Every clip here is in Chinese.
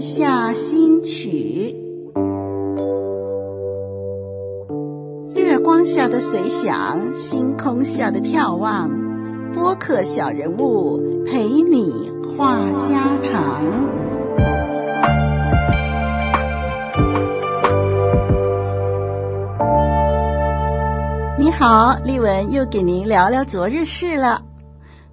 下新曲，月光下的随想，星空下的眺望，播客小人物陪你话家常。你好，丽文又给您聊聊昨日事了。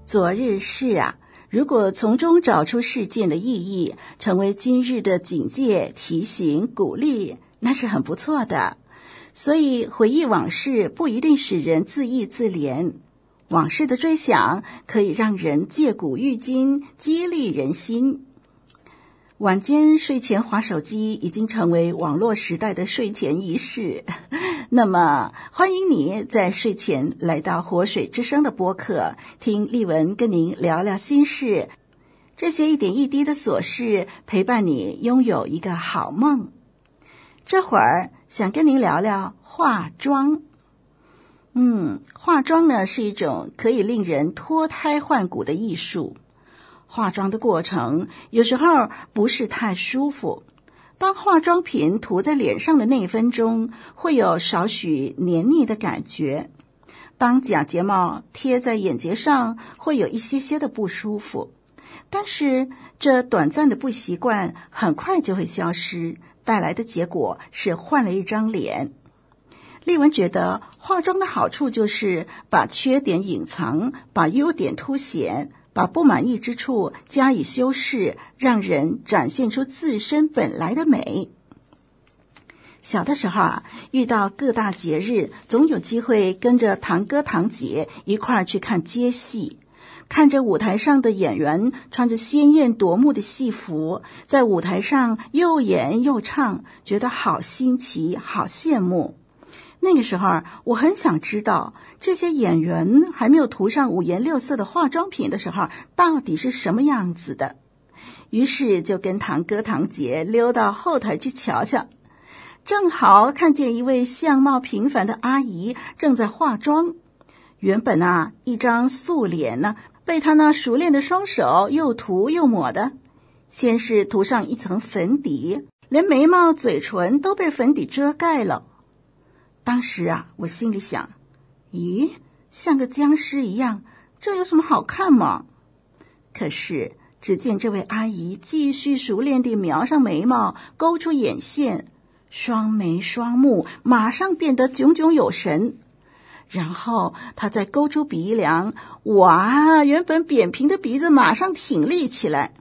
昨日事啊。如果从中找出事件的意义，成为今日的警戒、提醒、鼓励，那是很不错的。所以回忆往事不一定使人自义自怜，往事的追想可以让人借古喻今，激励人心。晚间睡前滑手机已经成为网络时代的睡前仪式。那么，欢迎你在睡前来到活水之声的播客，听丽文跟您聊聊心事。这些一点一滴的琐事，陪伴你拥有一个好梦。这会儿想跟您聊聊化妆。嗯，化妆呢是一种可以令人脱胎换骨的艺术。化妆的过程有时候不是太舒服。当化妆品涂在脸上的那一分钟，会有少许黏腻的感觉；当假睫毛贴在眼睫上，会有一些些的不舒服。但是这短暂的不习惯很快就会消失，带来的结果是换了一张脸。丽文觉得化妆的好处就是把缺点隐藏，把优点凸显。把不满意之处加以修饰，让人展现出自身本来的美。小的时候啊，遇到各大节日，总有机会跟着堂哥堂姐一块儿去看街戏，看着舞台上的演员穿着鲜艳夺目的戏服，在舞台上又演又唱，觉得好新奇，好羡慕。那个时候，我很想知道这些演员还没有涂上五颜六色的化妆品的时候，到底是什么样子的。于是就跟堂哥堂姐溜到后台去瞧瞧，正好看见一位相貌平凡的阿姨正在化妆。原本啊，一张素脸呢，被她那熟练的双手又涂又抹的，先是涂上一层粉底，连眉毛、嘴唇都被粉底遮盖了。当时啊，我心里想：咦，像个僵尸一样，这有什么好看吗？可是，只见这位阿姨继续熟练地描上眉毛，勾出眼线，双眉双目马上变得炯炯有神。然后，她再勾出鼻梁，哇，原本扁平的鼻子马上挺立起来。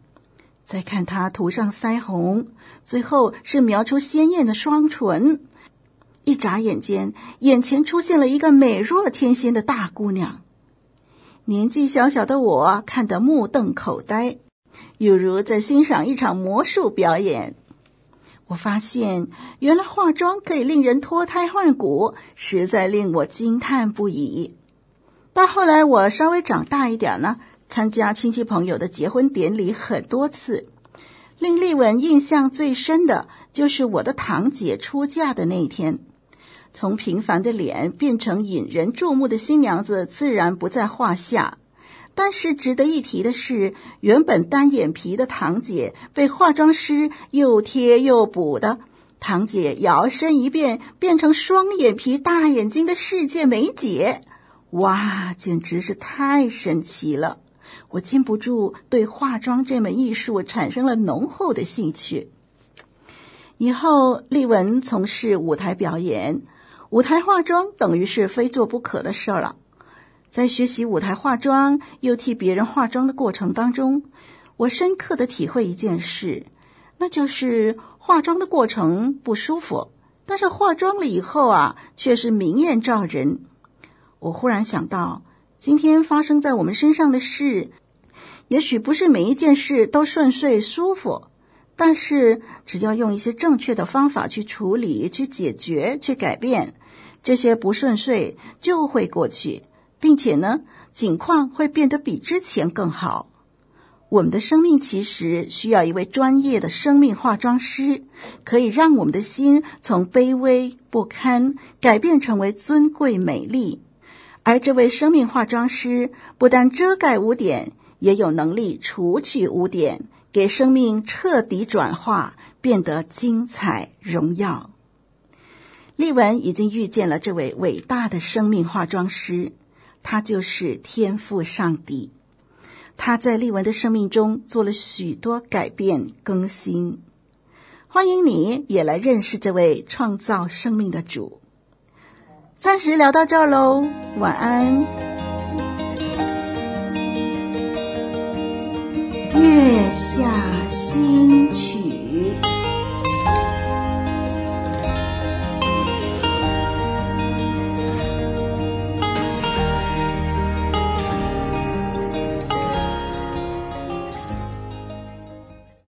再看她涂上腮红，最后是描出鲜艳的双唇。一眨眼间，眼前出现了一个美若天仙的大姑娘。年纪小小的我看得目瞪口呆，犹如在欣赏一场魔术表演。我发现，原来化妆可以令人脱胎换骨，实在令我惊叹不已。到后来，我稍微长大一点呢，参加亲戚朋友的结婚典礼很多次，令丽文印象最深的就是我的堂姐出嫁的那一天。从平凡的脸变成引人注目的新娘子，自然不在话下。但是值得一提的是，原本单眼皮的堂姐被化妆师又贴又补的，堂姐摇身一变，变成双眼皮、大眼睛的世界美姐。哇，简直是太神奇了！我禁不住对化妆这门艺术产生了浓厚的兴趣。以后，丽文从事舞台表演。舞台化妆等于是非做不可的事儿了。在学习舞台化妆又替别人化妆的过程当中，我深刻的体会一件事，那就是化妆的过程不舒服，但是化妆了以后啊，却是明艳照人。我忽然想到，今天发生在我们身上的事，也许不是每一件事都顺遂舒服。但是，只要用一些正确的方法去处理、去解决、去改变，这些不顺遂就会过去，并且呢，景况会变得比之前更好。我们的生命其实需要一位专业的生命化妆师，可以让我们的心从卑微不堪改变成为尊贵美丽。而这位生命化妆师不但遮盖污点，也有能力除去污点。给生命彻底转化，变得精彩荣耀。丽文已经遇见了这位伟大的生命化妆师，他就是天赋上帝。他在丽文的生命中做了许多改变更新。欢迎你也来认识这位创造生命的主。暂时聊到这儿喽，晚安。月下新曲。